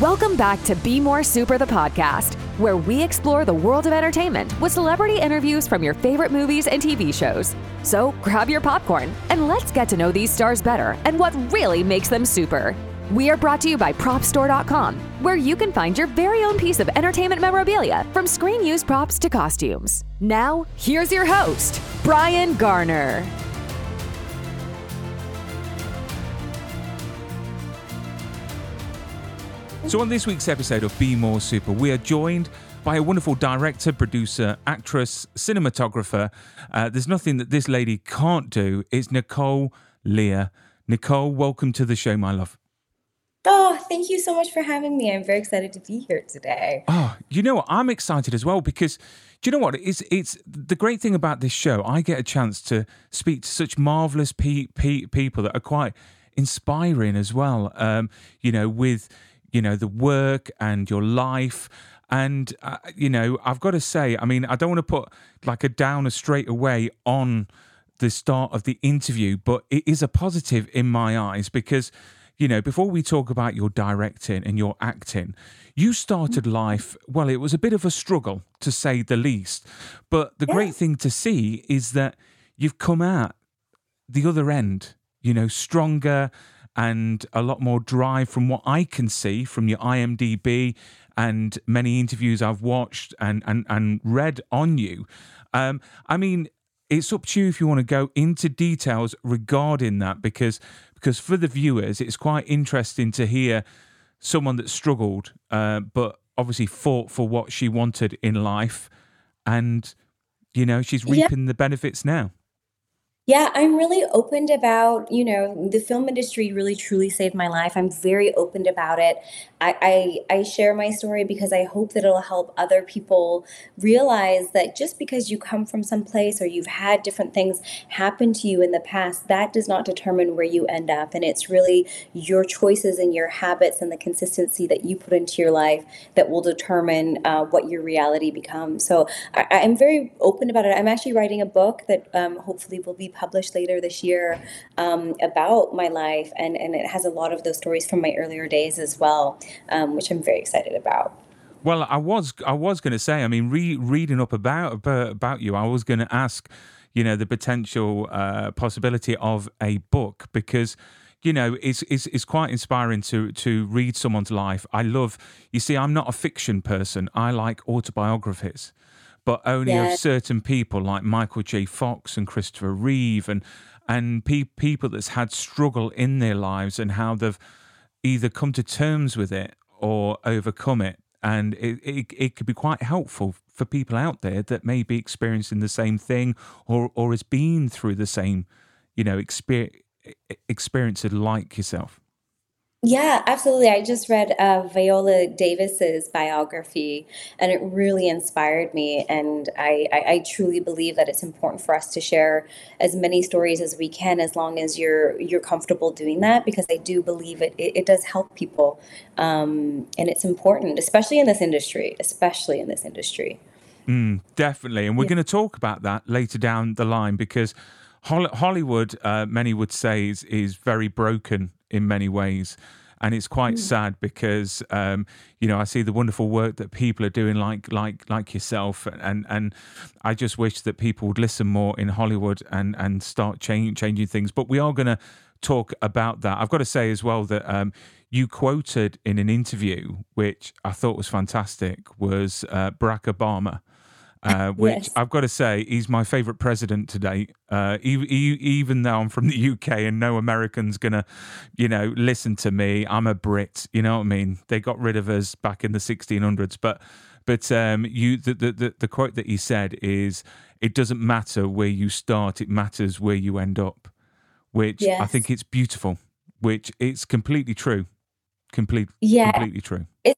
Welcome back to Be More Super, the podcast, where we explore the world of entertainment with celebrity interviews from your favorite movies and TV shows. So grab your popcorn and let's get to know these stars better and what really makes them super. We are brought to you by PropStore.com, where you can find your very own piece of entertainment memorabilia from screen used props to costumes. Now, here's your host, Brian Garner. So, on this week's episode of Be More Super, we are joined by a wonderful director, producer, actress, cinematographer. Uh, there's nothing that this lady can't do. It's Nicole Leier. Nicole, welcome to the show, my love. Oh, thank you so much for having me. I'm very excited to be here today. Oh, you know what? I'm excited as well because do you know what? It's it's the great thing about this show. I get a chance to speak to such marvelous pe- pe- people that are quite inspiring as well. Um, you know, with you know the work and your life. And uh, you know i've got to say i mean i don't want to put like a downer straight away on the start of the interview but it is a positive in my eyes because you know before we talk about your directing and your acting you started life well it was a bit of a struggle to say the least. But the great thing to see is that you've come out the other end you know stronger and a lot more drive from what I can see from your IMDb and many interviews I've watched and and, and read on you. Um, I mean, it's up to you if you want to go into details regarding that because because for the viewers, it's quite interesting to hear someone that struggled, uh, but obviously fought for what she wanted in life, and you know she's Yeah. reaping the benefits now. Yeah, I'm really open about, you know, the film industry really truly saved my life. I'm very open about it. I, I I share my story because I hope that it'll help other people realize that just because you come from some place or you've had different things happen to you in the past, that does not determine where you end up. And it's really your choices and your habits and the consistency that you put into your life that will determine uh, what your reality becomes. So I, I'm very open about it. I'm actually writing a book that um, hopefully will be published later this year um, about my life, and, and it has a lot of those stories from my earlier days as well, um, which I'm very excited about. Well, I was I was going to say. I mean, re- reading up about about about you, I was going to ask, you know, the potential uh, possibility of a book because. You know, it's, it's it's quite inspiring to to read someone's life. I love. You see, I'm not a fiction person. I like autobiographies, but only of certain people like Michael J. Fox and Christopher Reeve and and pe- people that's had struggle in their lives and how they've either come to terms with it or overcome it. And it, it, it could be quite helpful for people out there that may be experiencing the same thing or, or has been through the same, you know, exper- experiences like yourself. Yeah, absolutely. I just read uh, Viola Davis's biography, and it really inspired me. And I, I, I truly believe that it's important for us to share as many stories as we can, as long as you're you're comfortable doing that, because I do believe it it, it does help people, um, and it's important, especially in this industry, especially in this industry. Mm, definitely. And we're going to talk about that later down the line because Hol- Hollywood, uh, many would say, is, is very broken in many ways. And it's quite sad because um, you know I see the wonderful work that people are doing, like like like yourself, and and I just wish that people would listen more in Hollywood and and start change, changing things. But we are going to talk about that. I've got to say as well that um, you quoted in an interview, which I thought was fantastic, was uh, Barack Obama uh, which Yes. I've got to say he's my favourite president to date. Uh, even though I'm from the UK and no American's gonna, you know, listen to me. I'm a Brit. You know what I mean? They got rid of us back in the 1600s, but but um, you the, the the quote that he said is, "It doesn't matter where you start; it matters where you end up," which I think it's beautiful. Which it's completely true, complete Yeah, completely true. it,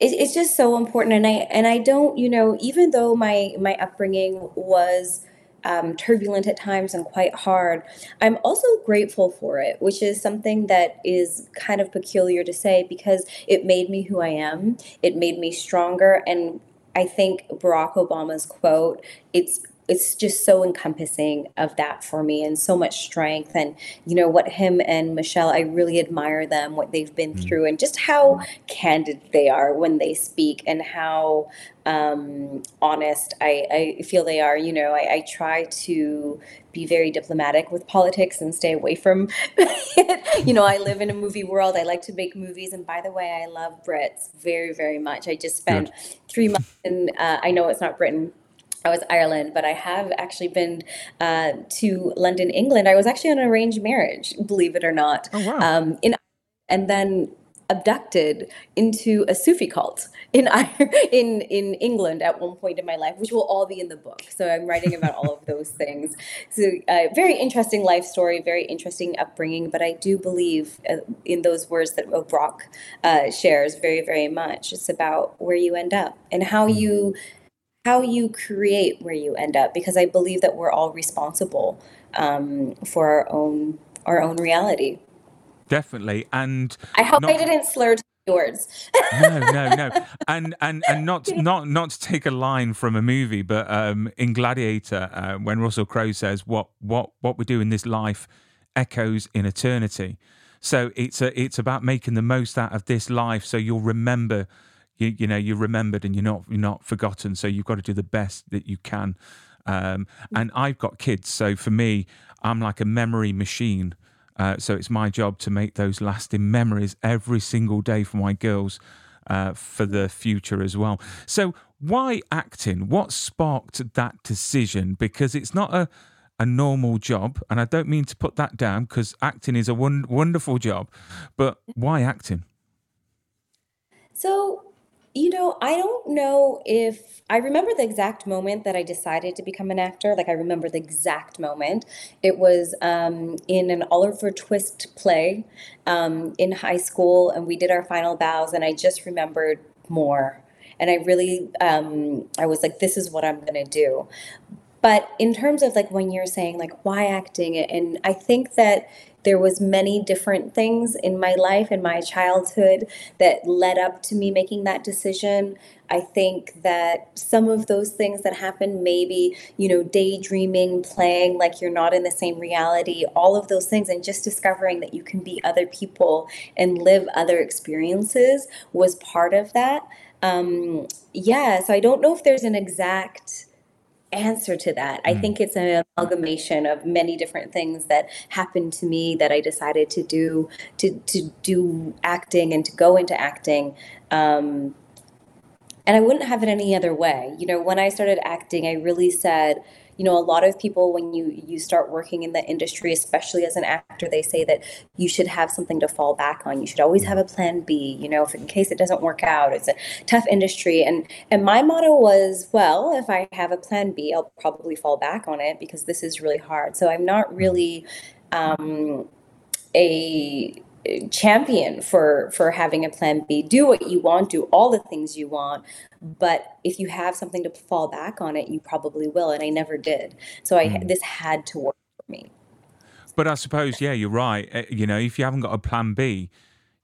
it, it's just so important and i and i don't you know even though my my upbringing was um, turbulent at times and quite hard i'm also grateful for it which is something that is kind of peculiar to say because it made me who i am. It made me stronger and i think barack obama's quote it's it's just so encompassing of that for me and so much strength and you know what him and michelle i really admire them what they've been mm. through and just how candid they are when they speak and how um, honest I, I feel they are you know I, I try to be very diplomatic with politics and stay away from it. you know i live in a movie world i like to make movies and by the way i love brits very very much i just spent Good. three months in uh, i know it's not britain I was Ireland, but I have actually been uh, to London, England. I was actually on an arranged marriage, believe it or not. Oh, wow. Um, in, and then abducted into a Sufi cult in in in England at one point in my life, which will all be in the book. So I'm writing about all of those things. So uh, very interesting life story, very interesting upbringing. But I do believe uh, in those words that Barack uh, shares very very much. It's about where you end up and how you how you create where you end up because i believe that we're all responsible um, for our own our own reality. Definitely and i hope not, i didn't slur words no no no. And and and not not not to take a line from a movie but um, in gladiator uh, when russell crowe says what what what we do in this life echoes in eternity. So it's a, it's about making the most out of this life so you'll remember you, you know you're remembered and you're not you're not forgotten. So you've got to do the best that you can. Um, and I've got kids, so for me, I'm like a memory machine. Uh, so it's my job to make those lasting memories every single day for my girls uh, for the future as well. So why acting? What sparked that decision? Because it's not a a normal job, and I don't mean to put that down because acting is a won- wonderful job, but why acting? So you know, I don't know if I remember the exact moment that I decided to become an actor. Like, I remember the exact moment. It was um, in an Oliver Twist play um, in high school, and we did our final bows, and I just remembered more. And I really, um, I was like, this is what I'm going to do. But in terms of like when you're saying like why acting, and I think that there was many different things in my life in my childhood that led up to me making that decision. I think that some of those things that happened maybe you know daydreaming playing like you're not in the same reality all of those things and just discovering that you can be other people and live other experiences was part of that. Um yeah so i don't know if there's an exact answer to that. I mm. think it's an amalgamation of many different things that happened to me that I decided to do to to do acting and to go into acting. Um, and I wouldn't have it any other way. You know, when I started acting, I really said, you know a lot of people when you you start working in the industry especially as an actor they say that you should have something to fall back on. You should always have a plan b you know if in case it doesn't work out. It's a tough industry. And and my motto was well if i have a plan b i'll probably fall back on it because this is really hard. So i'm not really um a champion for for having a plan b do what you want do all the things you want but if you have something to fall back on it you probably will and i never did so i mm. this had to work for me but i suppose yeah you're right eh, you know if you haven't got a plan b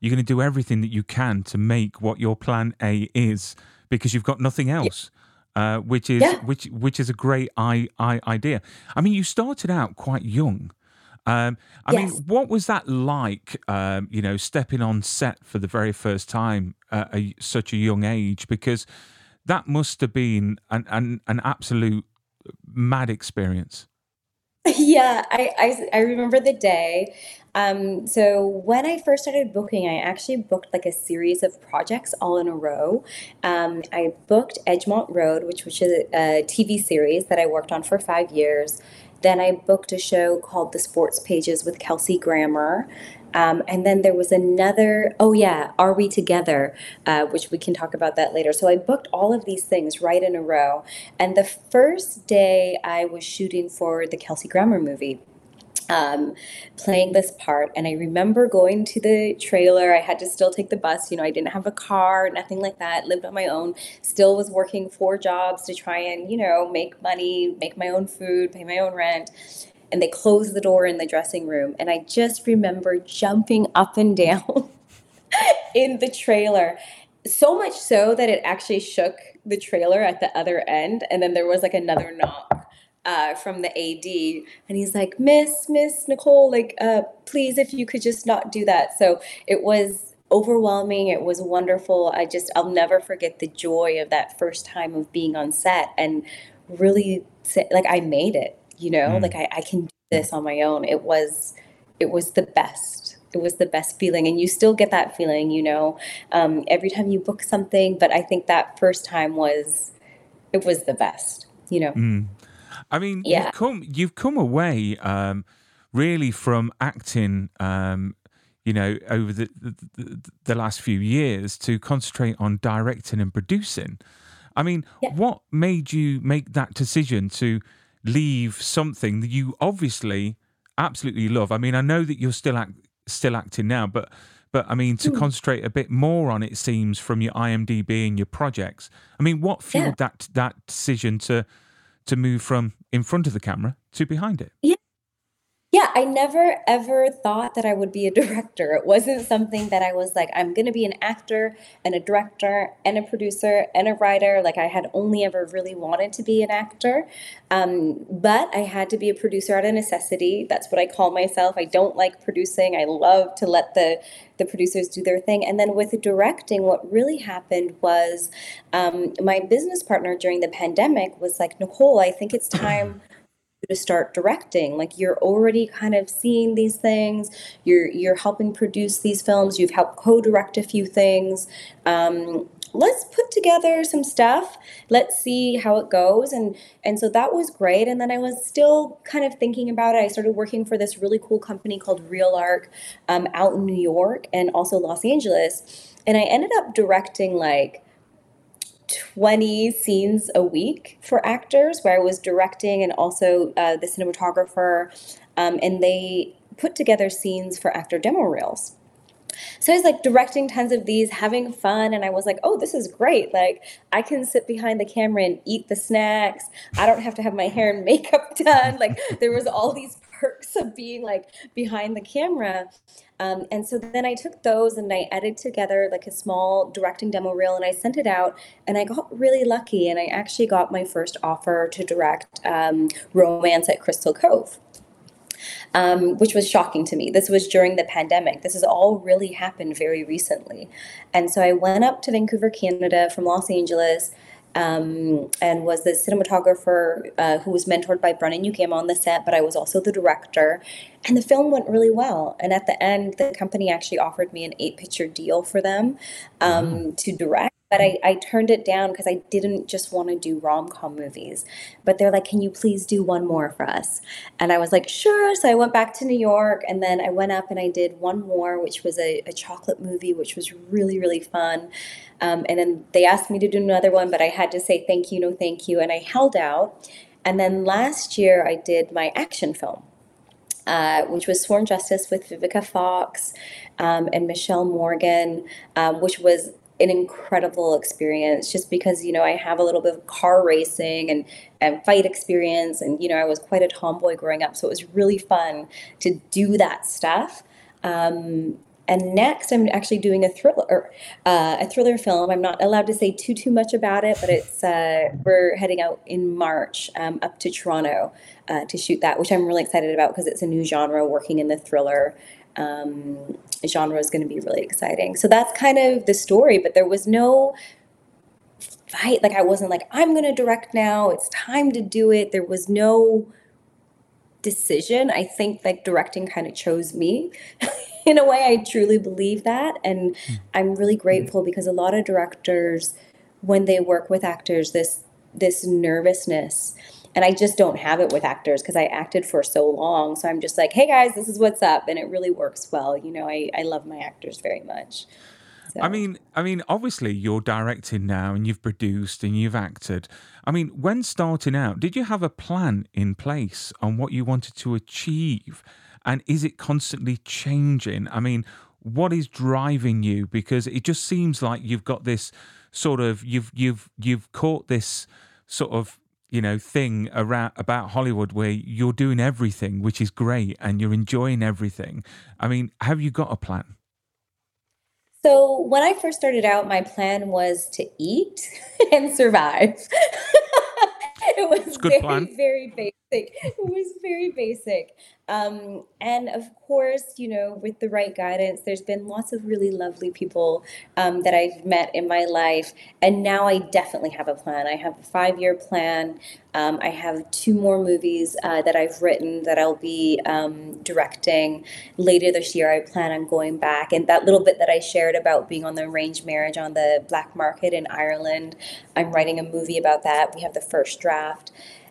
you're going to do everything that you can to make what your plan a is because you've got nothing else yeah. Uh, which is yeah. which which is a great I, I idea. I mean, you started out quite young. Um, I yes. mean, what was that like? Um, you know, stepping on set for the very first time at a, such a young age, because that must have been an an, an absolute mad experience. Yeah, I, I, I remember the day. Um, so when I first started booking, I actually booked like a series of projects all in a row. Um, I booked Edgemont Road, which was a, a TV series that I worked on for five years. Then I booked a show called The Sports Pages with Kelsey Grammer. Um, and then there was another, oh yeah, Are We Together, uh, which we can talk about that later. So I booked all of these things right in a row. And the first day I was shooting for the Kelsey Grammer movie, um, playing this part. And I remember going to the trailer. I had to still take the bus. You know, I didn't have a car, nothing like that. Lived on my own. Still was working four jobs to try and, you know, make money, make my own food, pay my own rent. And they closed the door in the dressing room. And I just remember jumping up and down in the trailer. So much so that it actually shook the trailer at the other end. And then there was like another knock uh, from the AD, and he's like, "Miss, Miss Nicole, like, uh, please, if you could just not do that." So it was overwhelming. It was wonderful. I just, I'll never forget the joy of that first time of being on set and really, like, I made it. You know, mm. like I, I can do this on my own. It was, it was the best it was the best feeling and you still get that feeling you know um, every time you book something but i think that first time was it was the best you know mm. I mean yeah. you've come you've come away um, really from acting um, you know over the, the, the last few years to concentrate on directing and producing i mean yeah. what made you make that decision to leave something that you obviously absolutely love i mean i know that you're still act, still acting now, but but I mean to mm. concentrate a bit more on it seems from your IMDb and your projects. I mean, what fueled yeah. that that decision to to move from in front of the camera to behind it? Yeah. Yeah, I never ever thought that I would be a director. It wasn't something that I was like, I'm going to be an actor and a director and a producer and a writer. Like, I had only ever really wanted to be an actor. Um, but I had to be a producer out of necessity. That's what I call myself. I don't like producing. I love to let the the producers do their thing. And then with directing, what really happened was um, my business partner during the pandemic was like, Nicole, I think it's time to start directing. Like you're already kind of seeing these things. You're you're helping produce these films. You've helped co-direct a few things. Um, let's put together some stuff. Let's see how it goes. And and so that was great. And then i was still kind of thinking about it. I started working for this really cool company called real arc um, out in new york and also los angeles. And i ended up directing like 20 scenes a week for actors where I was directing and also uh, the cinematographer. Um, and they put together scenes for actor demo reels. So I was like directing tons of these, having fun, and I was like, oh, this is great. Like, I can sit behind the camera and eat the snacks. I don't have to have my hair and makeup done. Like, there was all these perks of being like behind the camera. Um, and so then I took those and I edited together like a small directing demo reel and I sent it out. And I got really lucky and I actually got my first offer to direct um, Romance at Crystal Cove. Um, which was shocking to me. This was during the pandemic. This has all really happened very recently. And so I went up to Vancouver, Canada from Los Angeles um, and was the cinematographer uh, who was mentored by Brennan Uegama on the set, but I was also the director. And the film went really well. And at the end, the company actually offered me an eight picture deal for them um, mm. to direct but I, I turned it down because I didn't just want to do rom com movies. But they're like, can you please do one more for us? And I was like, sure. So I went back to New York and then I went up and I did one more, which was a, a chocolate movie, which was really, really fun. Um, and then they asked me to do another one, but I had to say thank you, no thank you. And I held out. And then last year I did my action film. Uh, which was Sworn Justice with Vivica Fox um, and Michelle Morgan, um, which was an incredible experience just because you know I have a little bit of car racing and and fight experience and you know I was quite a tomboy growing up so it was really fun to do that stuff. Um, and next I'm actually doing a thriller uh, a thriller film. I'm not allowed to say too too much about it but it's uh, we're heading out in March um, up to Toronto uh, to shoot that which I'm really excited about because it's a new genre working in the thriller um, genre is going to be really exciting. So that's kind of the story, but there was no fight. Like I wasn't like, I'm going to direct now. It's time to do it. There was no decision. I think like directing kind of chose me. In a way, I truly believe that. And hmm. I'm really grateful because a lot of directors, when they work with actors, this this nervousness and I just don't have it with actors because I acted for so long. So I'm just like, hey guys, this is what's up, and it really works well. You know, I I love my actors very much. So. I mean, I mean, obviously you're directing now, and you've produced and you've acted. I mean, when starting out, did you have a plan in place on what you wanted to achieve, and is it constantly changing? I mean, what is driving you? Because it just seems like you've got this sort of you've you've you've caught this sort of you know thing around about Hollywood where you're doing everything, which is great, and you're enjoying everything. I mean, have you got a plan? So when I first started out, my plan was to eat and survive. it was very, plan. very basic. It was very basic. Um, and of course, you know, with the right guidance, there's been lots of really lovely people um, that I've met in my life. And now I definitely have a plan. I have a five year plan. Um, I have two more movies uh, that I've written that I'll be um, directing later this year. I plan on going back. And that little bit that I shared about being on the arranged marriage on the black market in Ireland, I'm writing a movie about that. We have the first draft.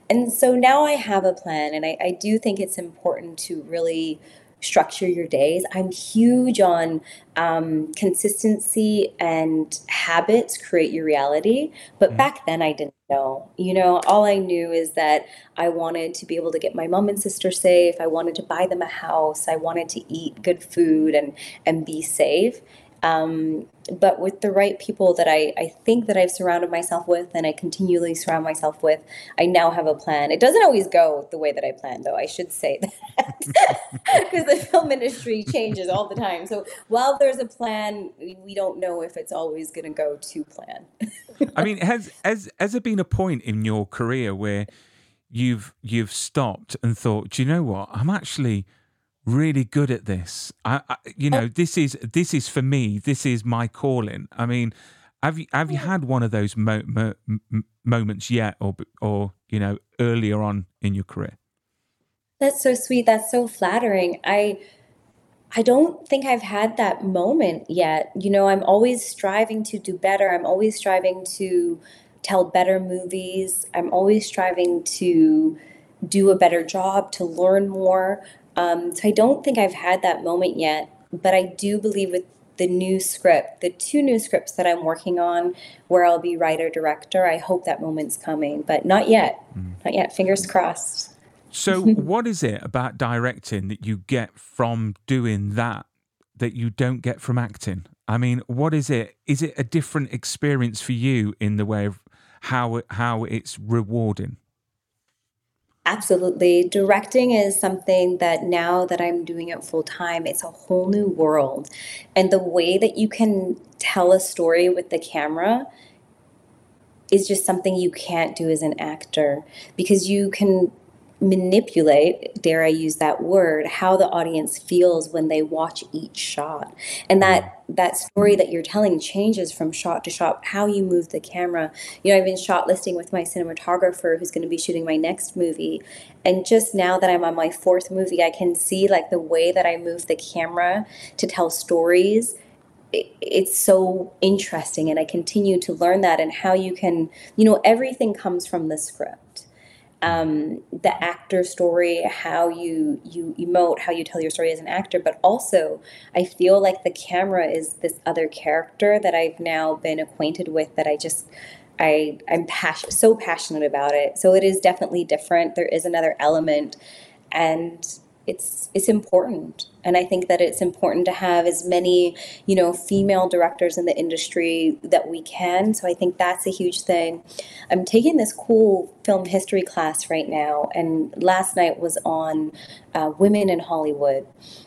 And so now I have a plan, and I, I do think it's important to really structure your days. I'm huge on um, consistency and habits create your reality. But mm-hmm. back then, I didn't know. You know, all I knew is that I wanted to be able to get my mom and sister safe. I wanted to buy them a house. I wanted to eat good food and and be safe. Um, but with the right people that I, I think that I've surrounded myself with and I continually surround myself with, I now have a plan. It doesn't always go the way that I plan, though. I should say that because the film industry changes all the time. So while there's a plan, we don't know if it's always going to go to plan. I mean, has has has there been a point in your career where you've you've stopped and thought, do you know what? I'm actually really good at this. I, I, you know, oh. this is this is for me. This is my calling. I mean, have you have you had one of those mo- mo- moments yet, or or you know, earlier on in your career? That's so sweet. That's so flattering. I I don't think I've had that moment yet. You know, I'm always striving to do better. I'm always striving to tell better movies. I'm always striving to do a better job, to learn more. Um, so I don't think I've had that moment yet, but I do believe with the new script, the two new scripts that I'm working on, where I'll be writer director, I hope that moment's coming, but not yet. Mm. Not yet. Fingers crossed. So, what is it about directing that you get from doing that that you don't get from acting? I mean, what is it? Is it a different experience for you in the way of how how it's rewarding? Absolutely. Directing is something that now that I'm doing it full time, it's a whole new world. And the way that you can tell a story with the camera is just something you can't do as an actor because you can manipulate, dare I use that word, how the audience feels when they watch each shot. And that that story that you're telling changes from shot to shot, how you move the camera. You know, I've been shot listing with my cinematographer who's going to be shooting my next movie. And just now that I'm on my fourth movie, I can see like the way that I move the camera to tell stories it's so interesting and i continue to learn that and how you can you know everything comes from the script um, the actor story, how you you emote, how you tell your story as an actor, but also I feel like the camera is this other character that I've now been acquainted with that I just I I'm so passionate about it. So it is definitely different. There is another element, and it's it's important. And i think that it's important to have as many you know female directors in the industry that we can. So i think that's a huge thing. I'm taking this cool film history class right now and last night was on uh, women in hollywood.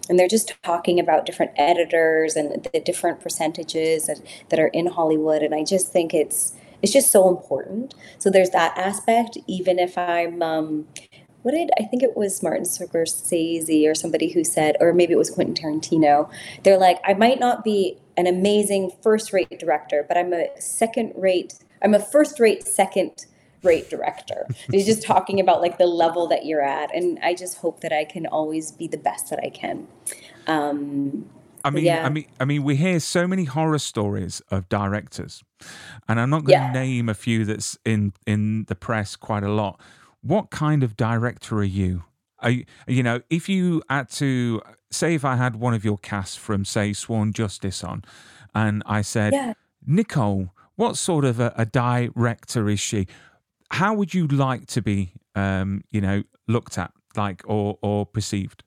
And they're just talking about different editors and the different percentages that, that are in hollywood. And i just think it's it's just so important. So there's that aspect. Even if i'm um, what did I think it was Martin Scorsese or somebody who said, or maybe it was Quentin Tarantino. They're like, I might not be an amazing first rate director, but I'm a second rate, I'm a first rate second rate director. He's just talking about like the level that you're at. And I just hope that I can always be the best that I can. Um, I mean, yeah. I mean, I mean, we hear so many horror stories of directors, and I'm not going to yeah. name a few that's in in the press quite a lot what kind of director are you? Are, you know, if you had to say, if I had one of your casts from, say, Sworn Justice on, and I said, yeah. Nicole, what sort of a, a, director is she? How would you like to be, um, you know, looked at, like, or or perceived?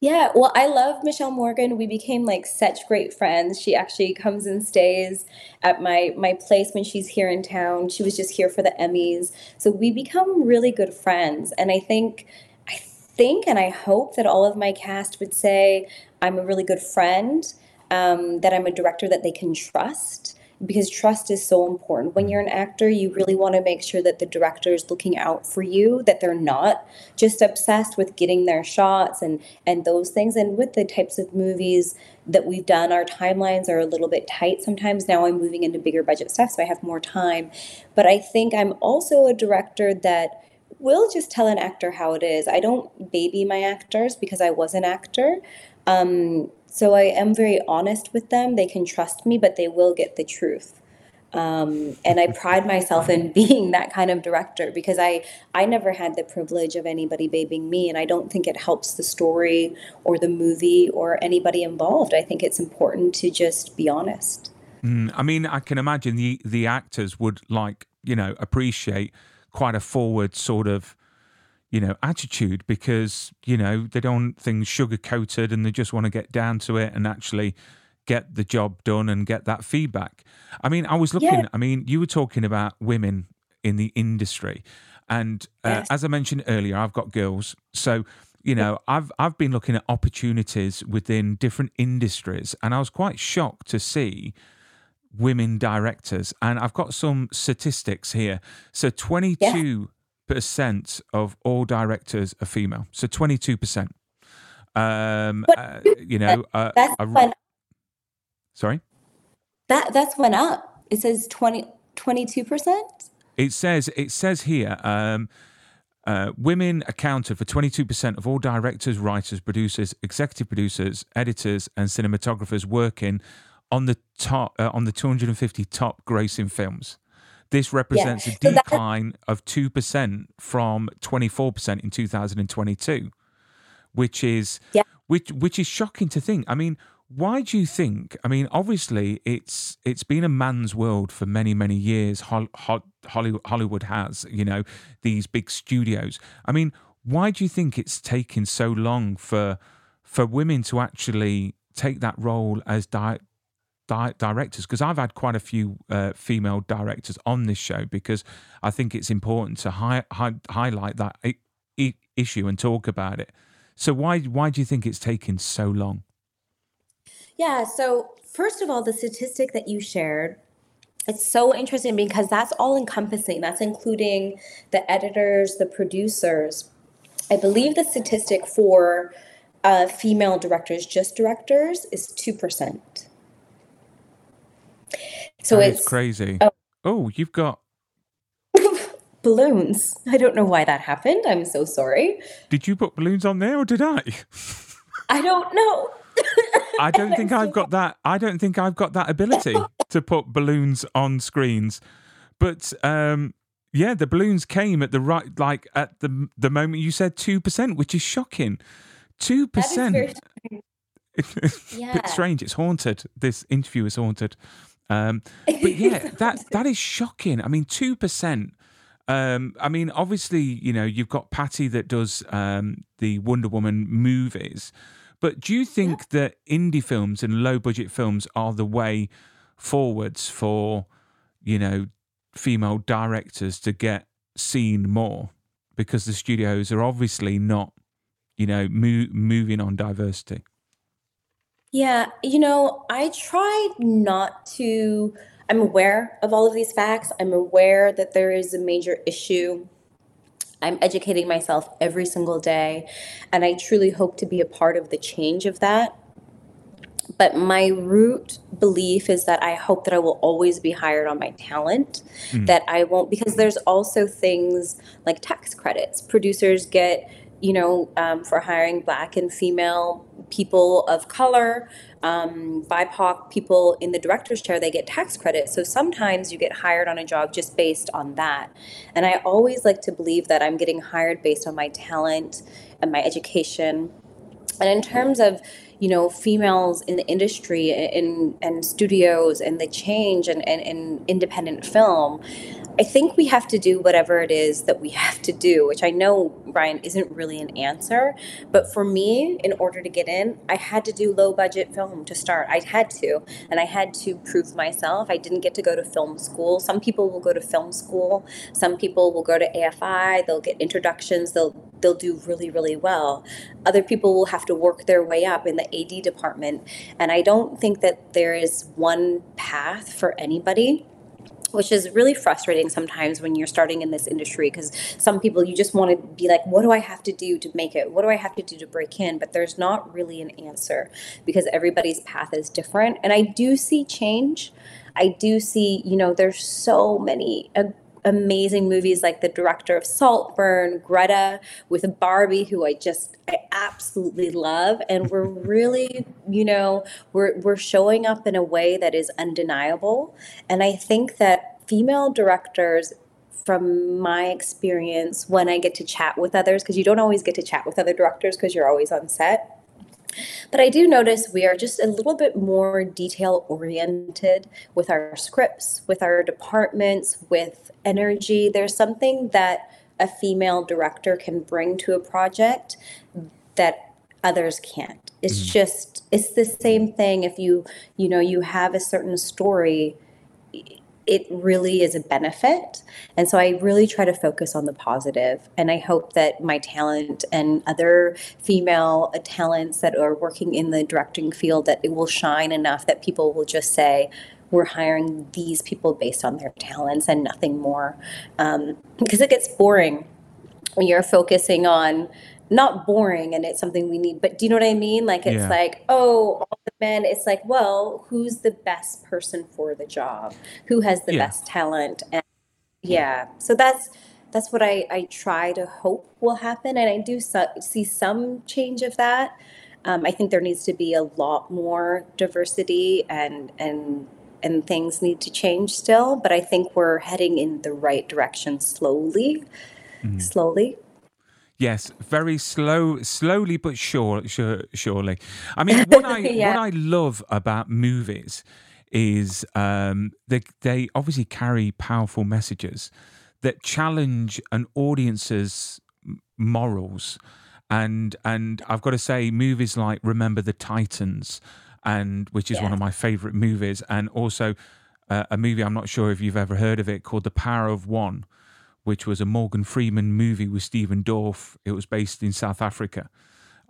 Yeah, well, I love Michelle Morgan. We became like such great friends. She actually comes and stays at my my place when she's here in town. She was just here for the Emmys. So we become really good friends. And I think I think and I hope that all of my cast would say I'm a really good friend, um, that I'm a director that they can trust because trust is so important. When you're an actor, you really want to make sure that the director is looking out for you, that they're not just obsessed with getting their shots and and those things. And with the types of movies that we've done, our timelines are a little bit tight sometimes. Now I'm moving into bigger budget stuff, so I have more time. But I think I'm also a director that will just tell an actor how it is. I don't baby my actors because I was an actor. Um, so I am very honest with them. They can trust me, but they will get the truth. Um, and I pride myself in being that kind of director because I I never had the privilege of anybody babying me, and I don't think it helps the story or the movie or anybody involved. I think it's important to just be honest. Mm, I mean, I can imagine the the actors would like you know appreciate quite a forward sort of you know, attitude because, you know, they don't want things sugar coated and they just want to get down to it and actually get the job done and get that feedback. I mean, I was looking, yeah. I mean, you were talking about women in the industry. And uh, yes. as I mentioned earlier, I've got girls. So, you know, I've I've been looking at opportunities within different industries and I was quite shocked to see women directors and I've got some statistics here. So 22 percent of all directors are female, so twenty two percent. Um, uh, you know, uh, that's when, sorry. That that's went up. It says 22 percent. It says it says here. Um, uh, women accounted for 22% of all directors, writers, producers, executive producers, editors, and cinematographers working on the top uh, on the 250 top grossing films. This represents yeah. a decline of 2% from 24% in 2022, which is yeah. which which is shocking to think. I mean, why do you think? I mean, obviously, it's it's been a man's world for many many years. Hollywood, Hollywood has, you know, these big studios. I mean, why do you think it's taken so long for for women to actually take that role as di- di- directors because I've had quite a few uh, female directors on this show because I think it's important to hi- hi- highlight that I- I- issue and talk about it. So why why do you think it's taken so long? Yeah, so first of all, the statistic that you shared it's so interesting because that's all encompassing. That's including the editors, the producers. I believe the statistic for uh, female directors, just directors, is 2%. So that it's crazy. Oh, oh, you've got balloons. I don't know why that happened. I'm so sorry. Did you put balloons on there or did I? I don't know. I don't think I've got that. I don't think I've got that ability to put balloons on screens. But um, yeah, the balloons came at the right, like at the the moment you said two percent, which is shocking. Two percent. yeah. bit strange. It's haunted. This interview is haunted. Um, but yeah, that that is shocking. I mean, two percent. Um, I mean, obviously, you know, you've got Patty that does um, the Wonder Woman movies, but do you think yeah. that indie films and low budget films are the way forwards for, you know, female directors to get seen more? Because the studios are obviously not, you know, mo- moving on diversity. Yeah, you know, I try not to. I'm aware of all of these facts. I'm aware that there is a major issue. I'm educating myself every single day, and I truly hope to be a part of the change of that. But my root belief is that I hope that I will always be hired on my talent, mm. that I won't, because there's also things like tax credits. Producers get you know, um, for hiring black and female people of color, um, BIPOC people in the director's chair, they get tax credit. So sometimes you get hired on a job just based on that. And I always like to believe that I'm getting hired based on my talent and my education. And in terms of, you know, females in the industry and, and studios and the change and, and, and independent film, I think we have to do whatever it is that we have to do, which I know, Ryan, isn't really an answer. But for me, in order to get in, I had to do low budget film to start. I had to. And I had to prove myself. I didn't get to go to film school. Some people will go to film school, some people will go to AFI, they'll get introductions, they'll they'll do really really well other people will have to work their way up in the ad department and i don't think that there is one path for anybody which is really frustrating sometimes when you're starting in this industry because some people you just want to be like what do i have to do to make it? What do i have to do to break in? But there's not really an answer because everybody's path is different. And i do see change. I do see you know there's so many uh, amazing movies like the director of Saltburn, Greta, with Barbie, who I just I absolutely love, and we're really, you know, we're we're showing up in a way that is undeniable, and I think that female directors from my experience when I get to chat with others, because you don't always get to chat with other directors because you're always on set but I do notice we are just a little bit more detail oriented with our scripts, with our departments, with energy. There's something that a female director can bring to a project that others can't. It's mm-hmm. just it's the same thing if you you know you have a certain story it really is a benefit. And so I really try to focus on the positive. And I hope that my talent and other female talents that are working in the directing field that it will shine enough that people will just say, we're hiring these people based on their talents and nothing more. Um, because it gets boring when you're focusing on not boring and it's something we need, but do you know what I mean? Like it's yeah. like, oh, all the men, it's like, well, who's the best person for the job? Who has the yeah. best talent? And yeah, so that's that's what I, I try to hope will happen. And I do so, see some change of that. Um, I think there needs to be a lot more diversity and and and things need to change still, but I think we're heading in the right direction slowly. Mm-hmm. Slowly. Yes, very slow, slowly but sure, sure surely. I mean, what I yeah. what I love about movies is um, they they obviously carry powerful messages that challenge an audience's morals, and and I've got to say, movies like Remember the Titans, and which is yeah. one of my favorite movies, and also uh, a movie I'm not sure if you've ever heard of it called The Power of One which was a Morgan Freeman movie with Stephen Dorff. It was based in South Africa.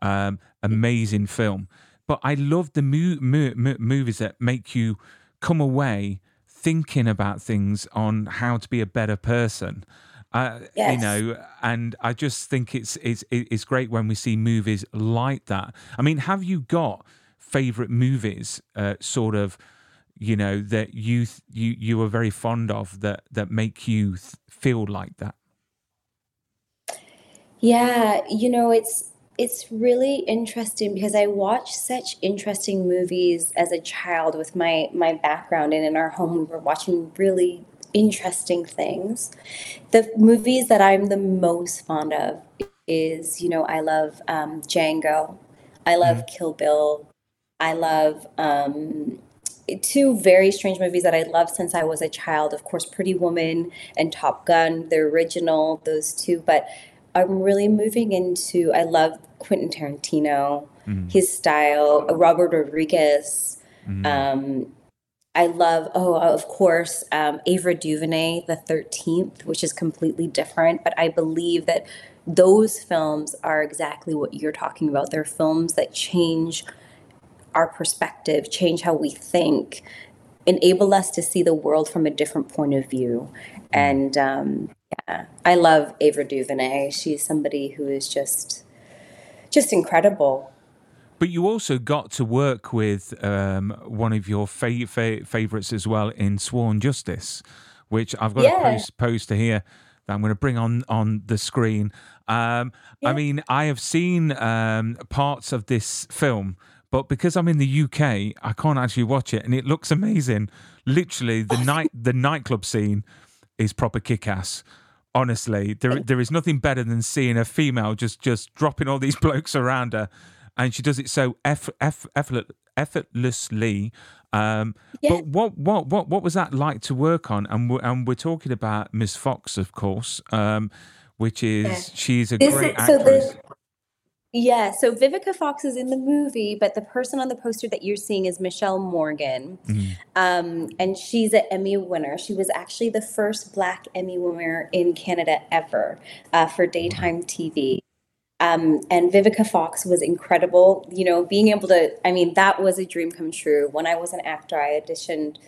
Um, amazing film. But I love the mo- mo- mo- movies that make you come away thinking about things on how to be a better person. Uh, yes. You know, and I just think it's it's it's great when we see movies like that. I mean, have you got favorite movies, uh, sort of? You know that you you you are very fond of that that make you feel like that yeah you know it's it's really interesting because I watched such interesting movies as a child with my my background and in our home we were watching really interesting things. The movies that I'm the most fond of is you know I love um, Django, I love mm-hmm. Kill Bill, I love um, two very strange movies that I love since I was a child. Of course, Pretty Woman and Top Gun, the original, those two. But I'm really moving into. I love Quentin Tarantino, mm. his style. Robert Rodriguez. Mm. Um, I love. Oh, of course, um, Ava DuVernay, The Thirteenth, which is completely different. But I believe that those films are exactly what you're talking about. They're films that change our perspective, change how we think, enable us to see the world from a different point of view. And um, yeah, I love Ava DuVernay. She's somebody who is just just incredible. But you also got to work with um, one of your fa- fa- favorites as well in Sworn Justice, which I've got yeah. a post- poster here that I'm going to bring on on the screen. Um, yeah. I mean, I have seen um, parts of this film but because I'm in the UK, I can't actually watch it, and it looks amazing. Literally, the night the nightclub scene is proper kick ass. Honestly, there there is nothing better than seeing a female just just dropping all these blokes around her, and she does it so eff, eff, effort, effortlessly. Um, yeah. But what what what what was that like to work on? And we're, and we're talking about Miss Fox, of course, um, which is yeah. she's a great actress. So yeah, so Vivica Fox is in the movie, but the person on the poster that you're seeing is Michelle Morgan. Mm-hmm. Um, and she's an Emmy winner. She was actually the first Black Emmy winner in Canada ever uh, for daytime TV. Um, and Vivica Fox was incredible. You know, being able to, I mean, that was a dream come true. When I was an actor, I auditioned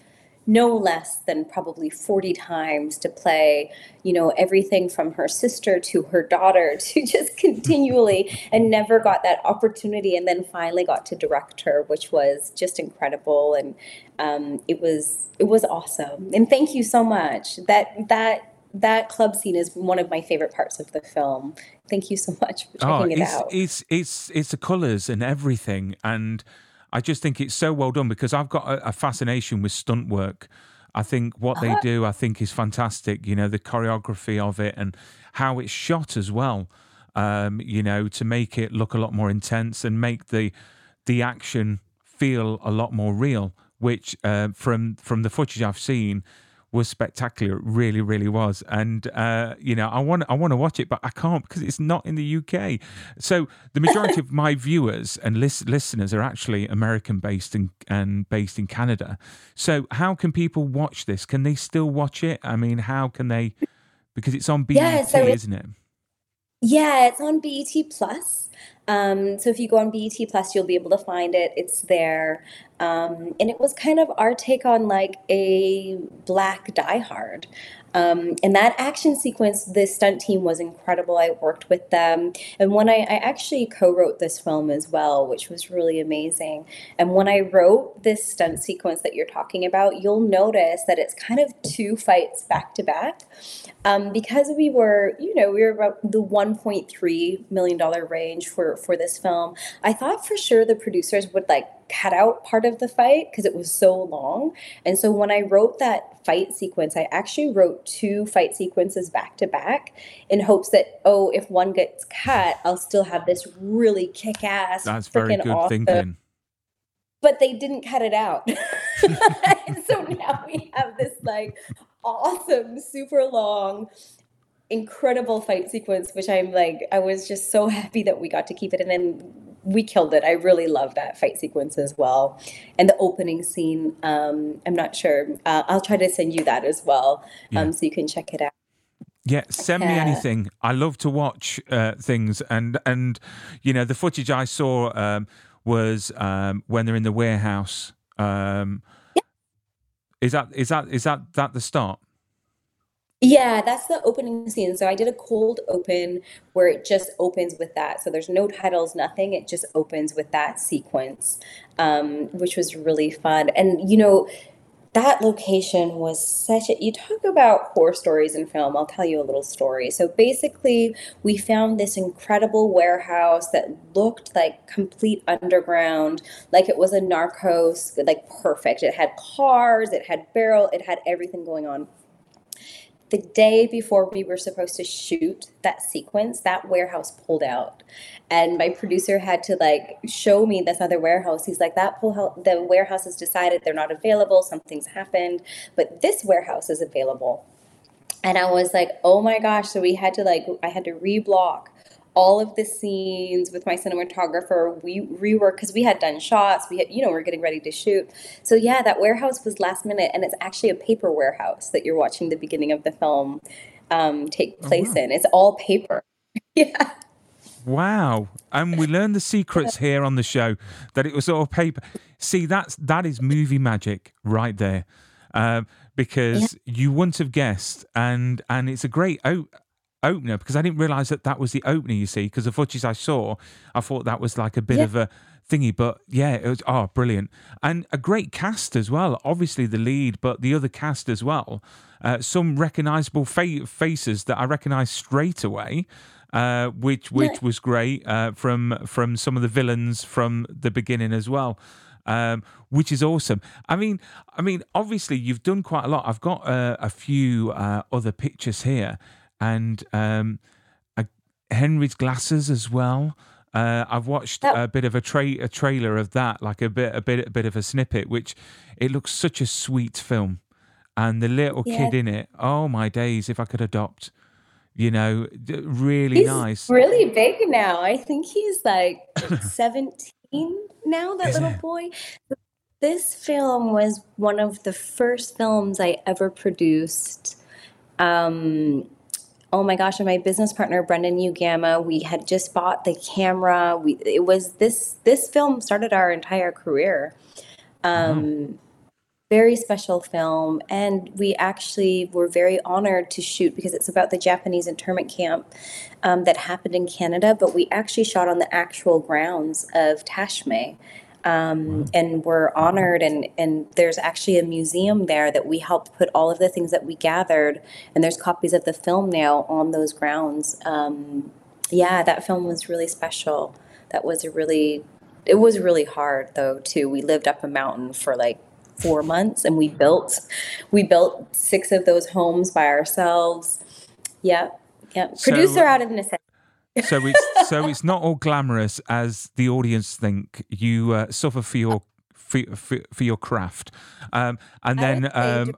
no less than probably 40 times to play, you know, everything from her sister to her daughter to just continually and never got that opportunity and then finally got to direct her, which was just incredible. And um, it was, it was awesome. And thank you so much. That, that, that club scene is one of my favorite parts of the film. Thank you so much for checking oh, it out. It's it's it's the colours and everything, and I just think it's so well done because I've got a, a fascination with stunt work. I think what they uh-huh. do, I think, is fantastic. You know, the choreography of it and how it's shot as well. Um, you know, to make it look a lot more intense and make the the action feel a lot more real. Which uh, from from the footage I've seen, was spectacular. It really, really was. And uh, you know, I want I want to watch it, but I can't because it's not in the UK. So the majority of my viewers and lis- listeners are actually American based and, and based in Canada. So how can people watch this? Can they still watch it? I mean, how can they? Because it's on BET, yeah, so isn't it? Yeah, it's on BET Plus. Um, so if you go on BET Plus, you'll be able to find it. It's there. Um, and it was kind of our take on like a black Die Hard. Um, and that action sequence, the stunt team was incredible. I worked with them. And when I, I actually co wrote this film as well, which was really amazing. And when I wrote this stunt sequence that you're talking about, you'll notice that it's kind of two fights back to back. Um, because we were, you know, we were about the $1.3 million range for, for this film, I thought for sure the producers would like cut out part of the fight because it was so long. And so when I wrote that fight sequence, I actually wrote two fight sequences back to back in hopes that, oh, if one gets cut, I'll still have this really kick ass. That's very good awesome. thinking. But they didn't cut it out. so now we have this like awesome, super long incredible fight sequence, which I'm like, I was just so happy that we got to keep it. And then we killed it. I really love that fight sequence as well. And the opening scene, um, I'm not sure. Uh, I'll try to send you that as well um, yeah. so you can check it out. Yeah, send me anything. I love to watch uh, things, and and you know the footage I saw um, was um, when they're in the warehouse. Um, yeah. Is that is that is that that the start? Yeah, that's the opening scene. So I did a cold open where it just opens with that. So there's no titles, nothing. It just opens with that sequence, um, which was really fun. And, you know, that location was such a you talk about horror stories in film i'll tell you a little story so basically we found this incredible warehouse that looked like complete underground like it was a narcos like perfect it had cars it had barrel it had everything going on the day before we were supposed to shoot that sequence, that warehouse pulled out. And my producer had to like show me this other warehouse. He's like, that pull out, the warehouse has decided they're not available, something's happened, but this warehouse is available. And I was like, oh my gosh. So we had to like, I had to reblock all of the scenes with my cinematographer. We reworked because we had done shots. We had, you know, we're getting ready to shoot. So yeah, that warehouse was last minute, and it's actually a paper warehouse that you're watching the beginning of the film um, take oh, place oh, wow. in. It's all paper. yeah. Wow. And we learned the secrets here on the show that it was all paper. See, that's that is movie magic right there. Um, because yeah. you wouldn't have guessed and and it's a great out, opener because I didn't realize that that was the opener. You see, because the footage I saw, I thought that was like a bit yeah. of a thingy, but yeah, it was oh brilliant and a great cast as well. Obviously the lead, but the other cast as well. Uh, some recognizable fa- faces that I recognized straight away. Uh, which which yeah. was great uh, from from some of the villains from the beginning as well. Um, which is awesome. I mean, I mean, obviously you've done quite a lot. I've got uh, a few uh, other pictures here, and um, Henry's glasses as well. Uh, I've watched a bit of a, tra- a trailer of that, like a bit, a bit, a bit of a snippet, which it looks such a sweet film, and the little yeah. kid in it. Oh my days! If I could adopt, you know, really he's nice. Really big now. I think he's like seventeen now. That Is little it? boy. This film was one of the first films I ever produced. Um, oh my gosh, and my business partner Brendan Uegama, we had just bought the camera. We it was this this film started our entire career. Um, mm-hmm. Very special film, and we actually were very honored to shoot because it's about the Japanese internment camp um, that happened in Canada. But we actually shot on the actual grounds of Tashme, um, and we're honored and and there's actually a museum there that we helped put all of the things that we gathered and there's copies of the film now on those grounds. Um, yeah that film was really special. That was a really it was really hard though too. We lived up a mountain for like four months and we built we built six of those homes by ourselves. Yeah yeah producer so, out of necessity. So it's so it's not all glamorous as the audience think. You uh, suffer for your for, for, for your craft, um, and then um,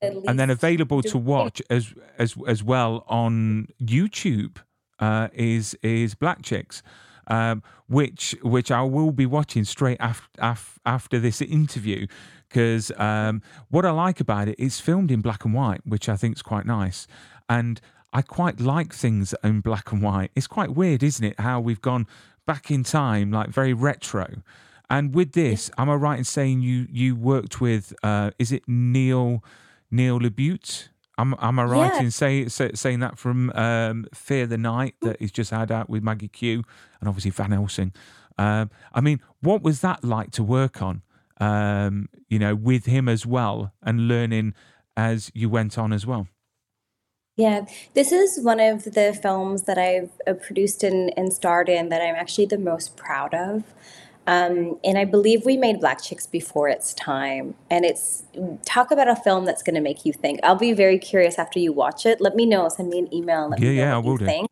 and then available to watch as as as well on YouTube uh, is is Black Chicks. Um, which which I will be watching straight af- af- after this interview because um, what I like about it is filmed in black and white, which I think is quite nice. And I quite like things in black and white. It's quite weird, isn't it? How we've gone back in time, like very retro. And with this, am I right in saying you you worked with? Uh, is it Neil Neil LaBute? Am, am I right yeah. in say, say, saying that from um, Fear the Night that he's just had out with Maggie Q and obviously Van Helsing? Um, I mean, what was that like to work on? Um, you know, with him as well and learning as you went on as well. Yeah, this is one of the films that I've uh, produced and, and starred in that I'm actually the most proud of. Um, and I believe we made Black Chicks before its time. And it's talk about a film that's going to make you think. I'll be very curious after you watch it. Let me know. Send me an email. Let yeah, me know yeah, what I will you think.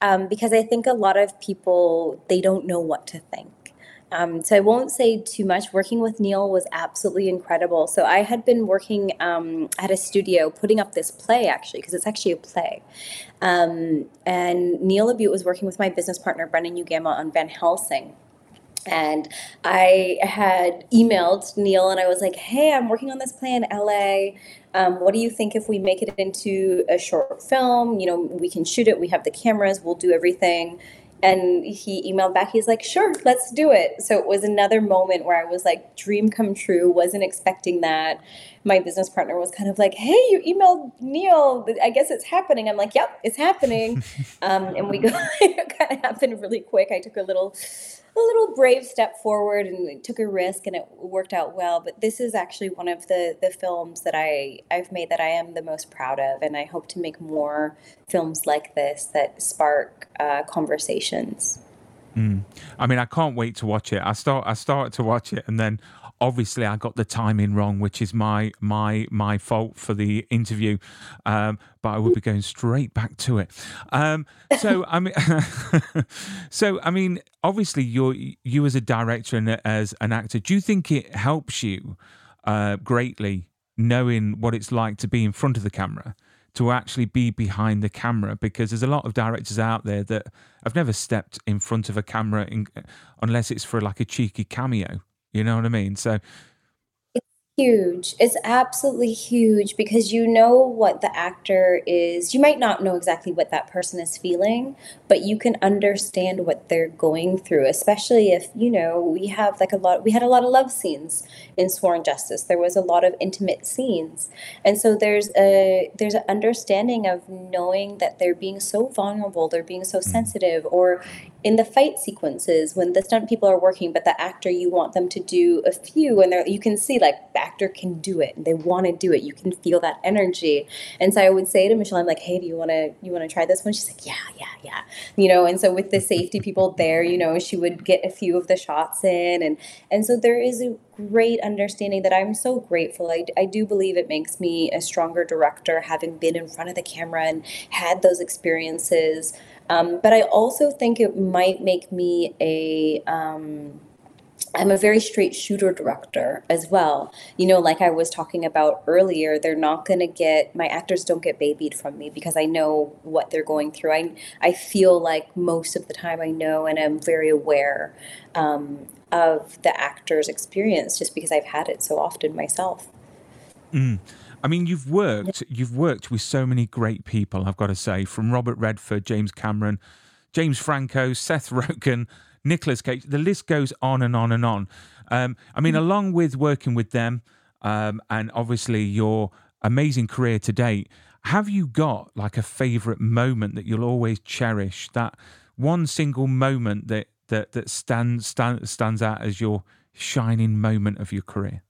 Um, because I think a lot of people they don't know what to think. Um, so I won't say too much. Working with Neil was absolutely incredible. So I had been working um, at a studio putting up this play actually, because it's actually a play. Um, and Neil LaBute was working with my business partner Brendan Uegama on Van Helsing. And I had emailed Neil and I was like, hey, I'm working on this play in LA. Um, what do you think if we make it into a short film? You know, we can shoot it, we have the cameras, we'll do everything and he emailed back he's like sure let's do it. So it was another moment where i was like dream come true wasn't expecting that my business partner was kind of like hey you emailed neil. I guess it's happening. I'm like yep it's happening. Um, and we got it kind of happened really quick. I took a little a little brave step forward and took a risk and it worked out well. But this is actually one of the the films that i i've made that i am the most proud of and i hope to make more films like this that spark uh, conversations. Mm. i mean i can't wait to watch it. I start i started to watch it and then obviously I got the timing wrong, which is my my my fault for the interview. Um, but I will be going straight back to it. Um, so I mean, so I mean, obviously you're you as a director and as an actor. Do you think it helps you uh, greatly knowing what it's like to be in front of the camera? To actually be behind the camera, because there's a lot of directors out there that have never stepped in front of a camera in, unless it's for like a cheeky cameo. You know what I mean? So it's Huge. It's absolutely huge because you know what the actor is. You might not know exactly what that person is feeling, but you can understand what they're going through, especially if, you know, we have like a lot we had a lot of love scenes in Sworn Justice. There was a lot of intimate scenes. And so there's a there's an understanding of knowing that they're being so vulnerable, they're being so mm. sensitive or in the fight sequences when the stunt people are working but the actor you want them to do a few and you can see like the actor can do it. And they want to do it. You can feel that energy. And so i would say to michelle i'm like hey do you want to you want to try this one? She's like yeah yeah yeah. You know and so with the safety people there you know she would get a few of the shots in. And and so there is a great understanding that i'm so grateful. I, I do believe it makes me a stronger director having been in front of the camera and had those experiences um, but I also think it might make me a. Um, I'm a very straight shooter director as well. You know, like I was talking about earlier, they're not going to get my actors don't get babied from me because I know what they're going through. I I feel like most of the time I know and I'm very aware um, of the actor's experience just because I've had it so often myself. Mm. I mean, you've worked you've worked with so many great people. I've got to say, from Robert Redford, James Cameron, James Franco, Seth Rogen, Nicolas Cage. The list goes on and on and on. Um, I mean, mm. along with working with them, um, and obviously your amazing career to date, have you got like a favorite moment that you'll always cherish? That one single moment that that that stands stand, stands out as your shining moment of your career?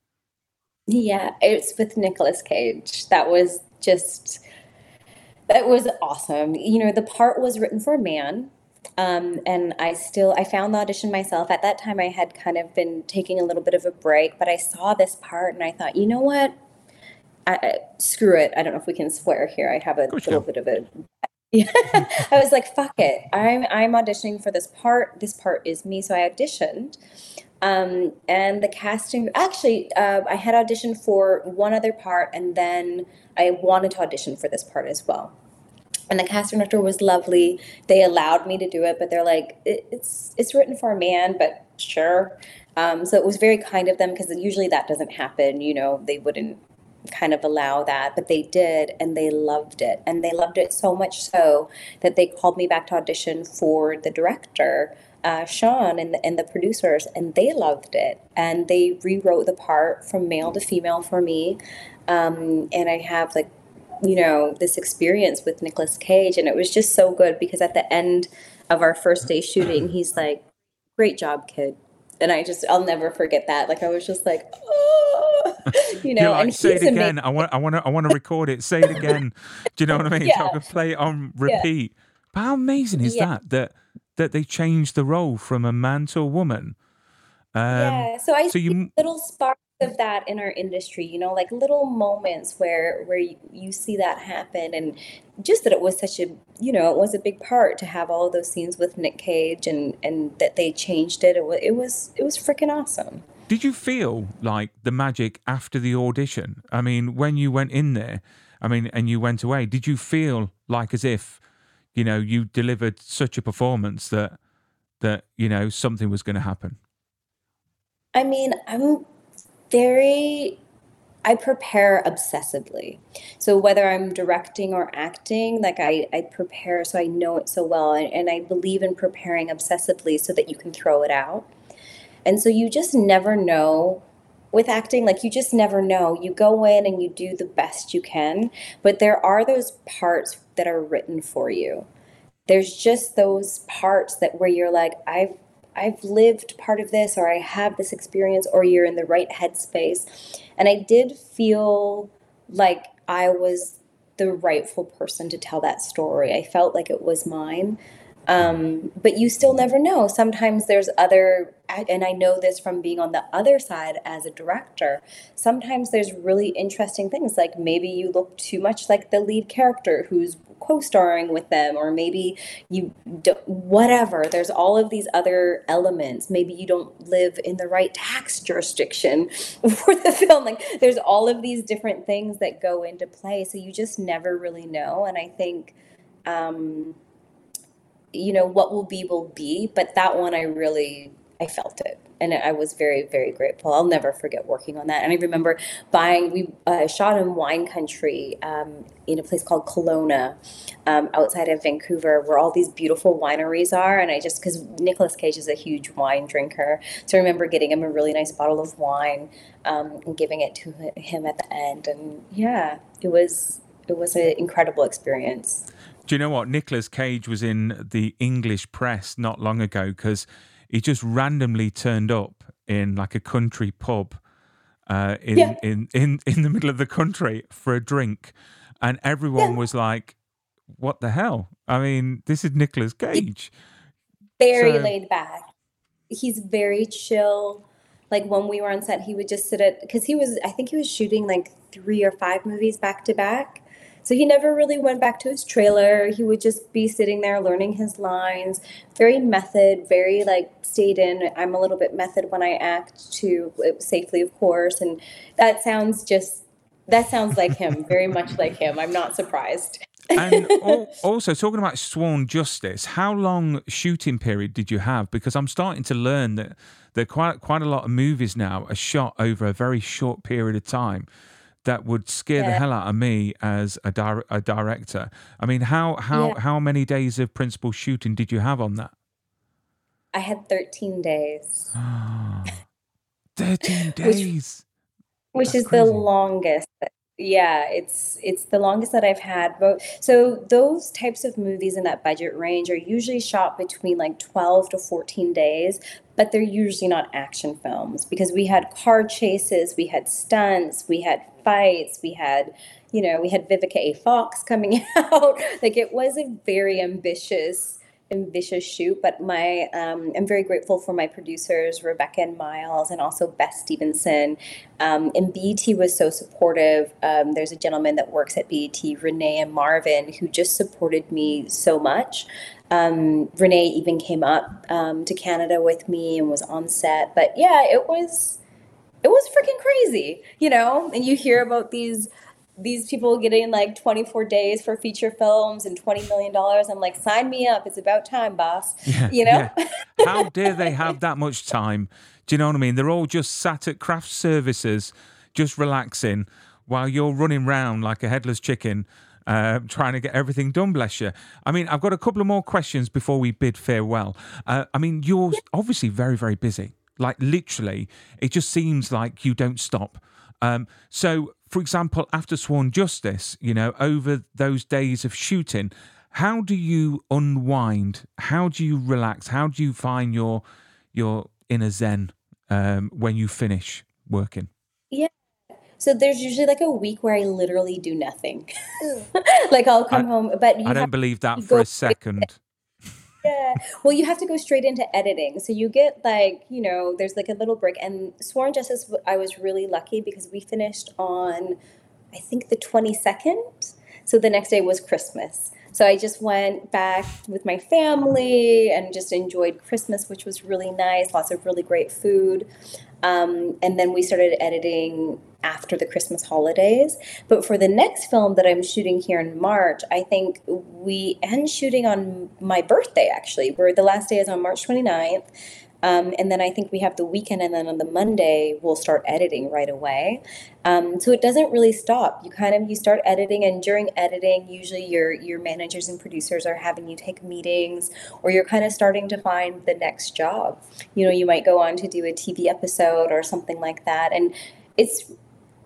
Yeah, it's with Nicolas Cage. That was just that was awesome. You know, the part was written for a man. Um, and I still I found the audition myself. At that time I had kind of been taking a little bit of a break, but I saw this part and I thought, you know what? I, I, screw it. I don't know if we can swear here. I have a little bit of a yeah. I was like, fuck it. I'm I'm auditioning for this part. This part is me. So I auditioned. Um, and the casting actually uh, I had auditioned for one other part and then I wanted to audition for this part as well. And the casting director was lovely. They allowed me to do it, but they're like, it, it's it's written for a man, but sure. Um, so it was very kind of them because usually that doesn't happen. You know, they wouldn't kind of allow that, but they did, and they loved it. And they loved it so much so that they called me back to audition for the director, uh, Sean, and the, and the producers, and they loved it. And they rewrote the part from male to female for me. Um, and I have like, you know, this experience with Nicolas Cage, and it was just so good because at the end of our first day shooting, he's like, "Great job, kid." and I just I'll never forget that. Like I was just like, oh, you know. and say it again. Amazing. I want I want to I want to record it. Say it again. Do you know what I mean? Yeah. So I can play it on repeat. Yeah. But how amazing is yeah. that that that they changed the role from a man to a woman? Um, yeah. So I so you little sparks of that in our industry you know like little moments where where you, you, see that happen and just that it was such a you know it was a big part to have all of those scenes with Nick Cage and and that they changed it it was it was it was freaking awesome did you feel like the magic after the audition i mean when you went in there i mean and you went away did you feel like as if you know you delivered such a performance that that you know something was going to happen i mean i'm very I prepare obsessively. So whether I'm directing or acting, like I, I prepare so I know it so well. And, and I believe in preparing obsessively so that you can throw it out. And so you just never know with acting, like you just never know. You go in and you do the best you can, but there are those parts that are written for you. There's just those parts that where you're like, I've I've lived part of this or I have this experience or you're in the right headspace. And I did feel like I was the rightful person to tell that story. I felt like it was mine. Um, but you still never know. Sometimes there's other, and I know this from being on the other side as a director. Sometimes there's really interesting things, like maybe you look too much like the lead character who's co-starring with them or maybe you don't whatever. There's all of these other elements. Maybe you don't live in the right tax jurisdiction for the film. Like there's all of these different things that go into play. So you just never really know. And i think um you know what will be will be but that one i really i felt it and I was very, very grateful. I'll never forget working on that. And I remember buying. We uh, shot in wine country um, in a place called Kelowna, um, outside of Vancouver, where all these beautiful wineries are. And I just because Nicolas Cage is a huge wine drinker, so I remember getting him a really nice bottle of wine um, and giving it to him at the end. And yeah, it was it was an incredible experience. Do you know what? Nicolas Cage was in the English press not long ago because he just randomly turned up in like a country pub uh, in, yeah. in in in the middle of the country for a drink, and everyone yeah. was like, "What the hell?" I mean, this is Nicolas Cage. Very so, laid back. He's very chill. Like when we were on set, he would just sit at because he was. I think he was shooting like three or five movies back to back so he never really went back to his trailer. He would just be sitting there learning his lines, very method, very like stayed in. I'm a little bit method when I act to uh, safely, of course. And that sounds just, that sounds like him, very much like him. I'm not surprised. and also talking about sworn justice how long shooting period did you have because i'm starting to learn that that quite quite a lot of movies now are shot over a very short period of time that would scare the hell out of me as a, dir- a director. I mean, how how Yeah. how many days of principal shooting did you have on that? I had 13 days, Thirteen days. which That's is the longest. Yeah, it's it's the longest that I've had. But so those types of movies in that budget range are usually shot between like 12 to 14 days, but they're usually not action films because we had car chases, we had stunts, we had fights, we had, you know, we had Vivica A. Fox coming out. Like it was a very ambitious ambitious shoot but my um, i'm very grateful for my producers rebecca and miles and also beth stevenson. Um, and BET was so supportive. Um, there's a gentleman that works at BET renee and marvin who just supported me so much. Um, renee even came up um, to canada with me and was on set. But yeah it was it was freaking crazy you know and you hear about these these people getting like 24 days for feature films and 20 million dollars i'm like sign me up it's about time boss Yeah, you know yeah. How dare they have that much time? Do you know what I mean? They're all just sat at craft services, just relaxing, while you're running round like a headless chicken, uh, trying to get everything done. Bless you. I mean, I've got a couple of more questions before we bid farewell. Uh, I mean, you're obviously very, very busy. Like literally, it just seems like you don't stop. Um, so, for example, after Sworn Justice, you know, over those days of shooting, how do you unwind? How do you relax? How do you find your your inner zen um, when you finish working? Yeah. So there's usually like a week where i literally do nothing like i'll come home but you I don't have believe that for a second. Yeah. Well, you have to go straight into editing. So you get like, you know, there's like a little break. And Sworn Justice, I was really lucky because we finished on, I think, the 22nd. So the next day was Christmas. So I just went back with my family and just enjoyed Christmas, which was really nice. Lots of really great food. Um, and then we started editing after the Christmas holidays. But for the next film that I'm shooting here in March, I think we end shooting on my birthday actually, where the last day is on March 29th. Um, and then I think we have the weekend, and then on the Monday we'll start editing right away. Um, so it doesn't really stop. You kind of you start editing, and during editing, usually your your managers and producers are having you take meetings, or you're kind of starting to find the next job. You know, you might go on to do a TV episode or something like that, and it's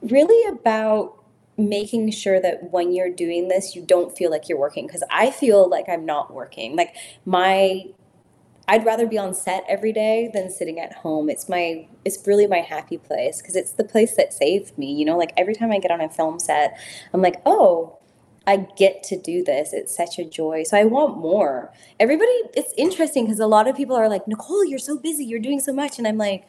really about making sure that when you're doing this, you don't feel like you're working. Because I feel like I'm not working. Like my I'd rather be on set every day than sitting at home. It's my it's really my happy place because it's the place that saved me, you know? Like every time I get on a film set, I'm like, "Oh, I get to do this. It's such a joy." So I want more. Everybody it's interesting because a lot of people are like, "Nicole, you're so busy. You're doing so much." And I'm like,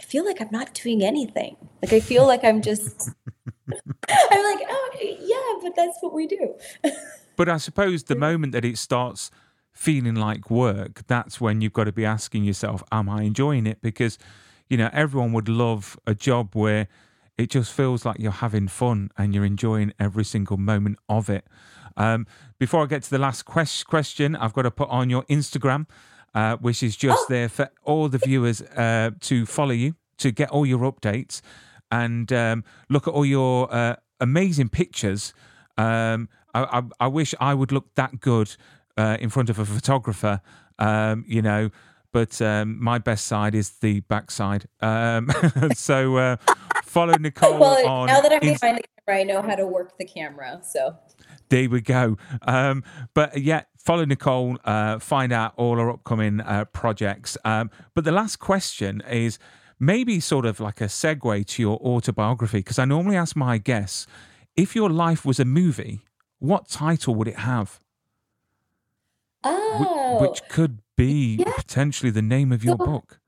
I feel like I'm not doing anything. Like I feel like I'm just I'm like, "Oh, yeah, but that's what we do." But I suppose the moment that it starts feeling like work, that's when you've got to be asking yourself, "Am I enjoying it?" Because you know everyone would love a job where it just feels like you're having fun and you're enjoying every single moment of it. Um, before I get to the last quest- question, I've got to put on your Instagram, uh, which is just there for all the viewers uh, to follow you, to get all your updates, and um, look at all your uh, amazing pictures. Um, I, I, I wish I would look that good uh, in front of a photographer, um, you know. But um, my best side is the backside. Um, so uh, follow Nicole Well, on. now that I'm behind the camera, I know how to work the camera. So there we go. Um, but yeah, follow Nicole, uh, find out all our upcoming uh, projects. Um, but the last question is maybe sort of like a segue to your autobiography, because I normally ask my guests if your life was a movie, what title would it have? Wh- Oh, Which could be yeah. potentially the name of your So- book.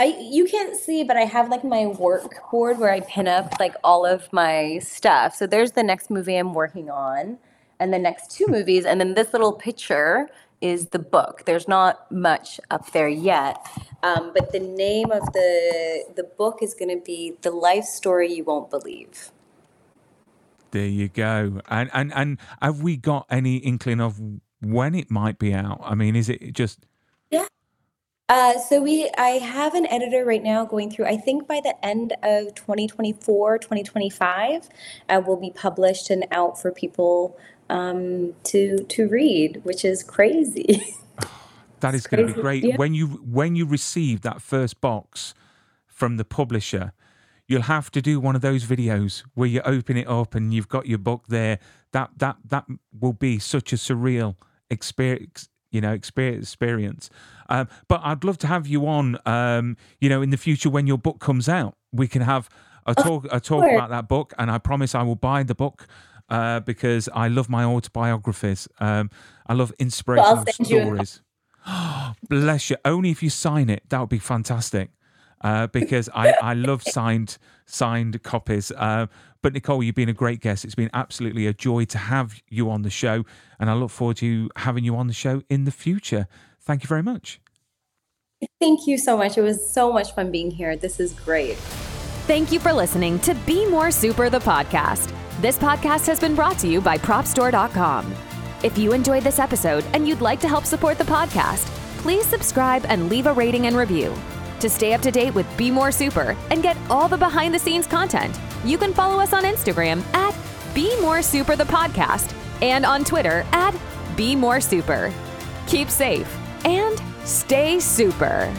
I you can't see, but I have like my work board where I pin up like all of my stuff. So there's the next movie I'm working on, and the next two movies, and then this little picture is the book. There's not much up there yet, um, but the name of the the book is going to be "The Life Story You Won't Believe." There you go. And and and have we got any inkling of when it might be out? I mean, is it just. Uh, so we, I have an editor right now going through. I think by the end of 2024, 2025, uh, will be published and out for people um, to to read, which is crazy. that is going to be great yeah. when you when you receive that first box from the publisher. You'll have to do one of those videos where you open it up and you've got your book there. That that that will be such a surreal experience you know experience. Um, but i'd love to have you on um, you know in the future when your book comes out. We can have a talk a talk about that book and i promise i will buy the book uh, because i love my autobiographies. Um, i love inspirational stories. Bless you. Only if you sign it. That would be fantastic. Uh, because I, I love signed signed copies. Uh, but Nicole, you've been a great guest. It's been absolutely a joy to have you on the show, and I look forward to having you on the show in the future. Thank you very much. Thank you so much. It was so much fun being here. This is great. Thank you for listening to Be More Super, the podcast. This podcast has been brought to you by PropStore.com. If you enjoyed this episode and you'd like to help support the podcast, please subscribe and leave a rating and review. To stay up to date with Be More Super and get all the behind the scenes content, you can follow us on Instagram at Be More Super the podcast and on Twitter at Be More Super. Keep safe and stay super.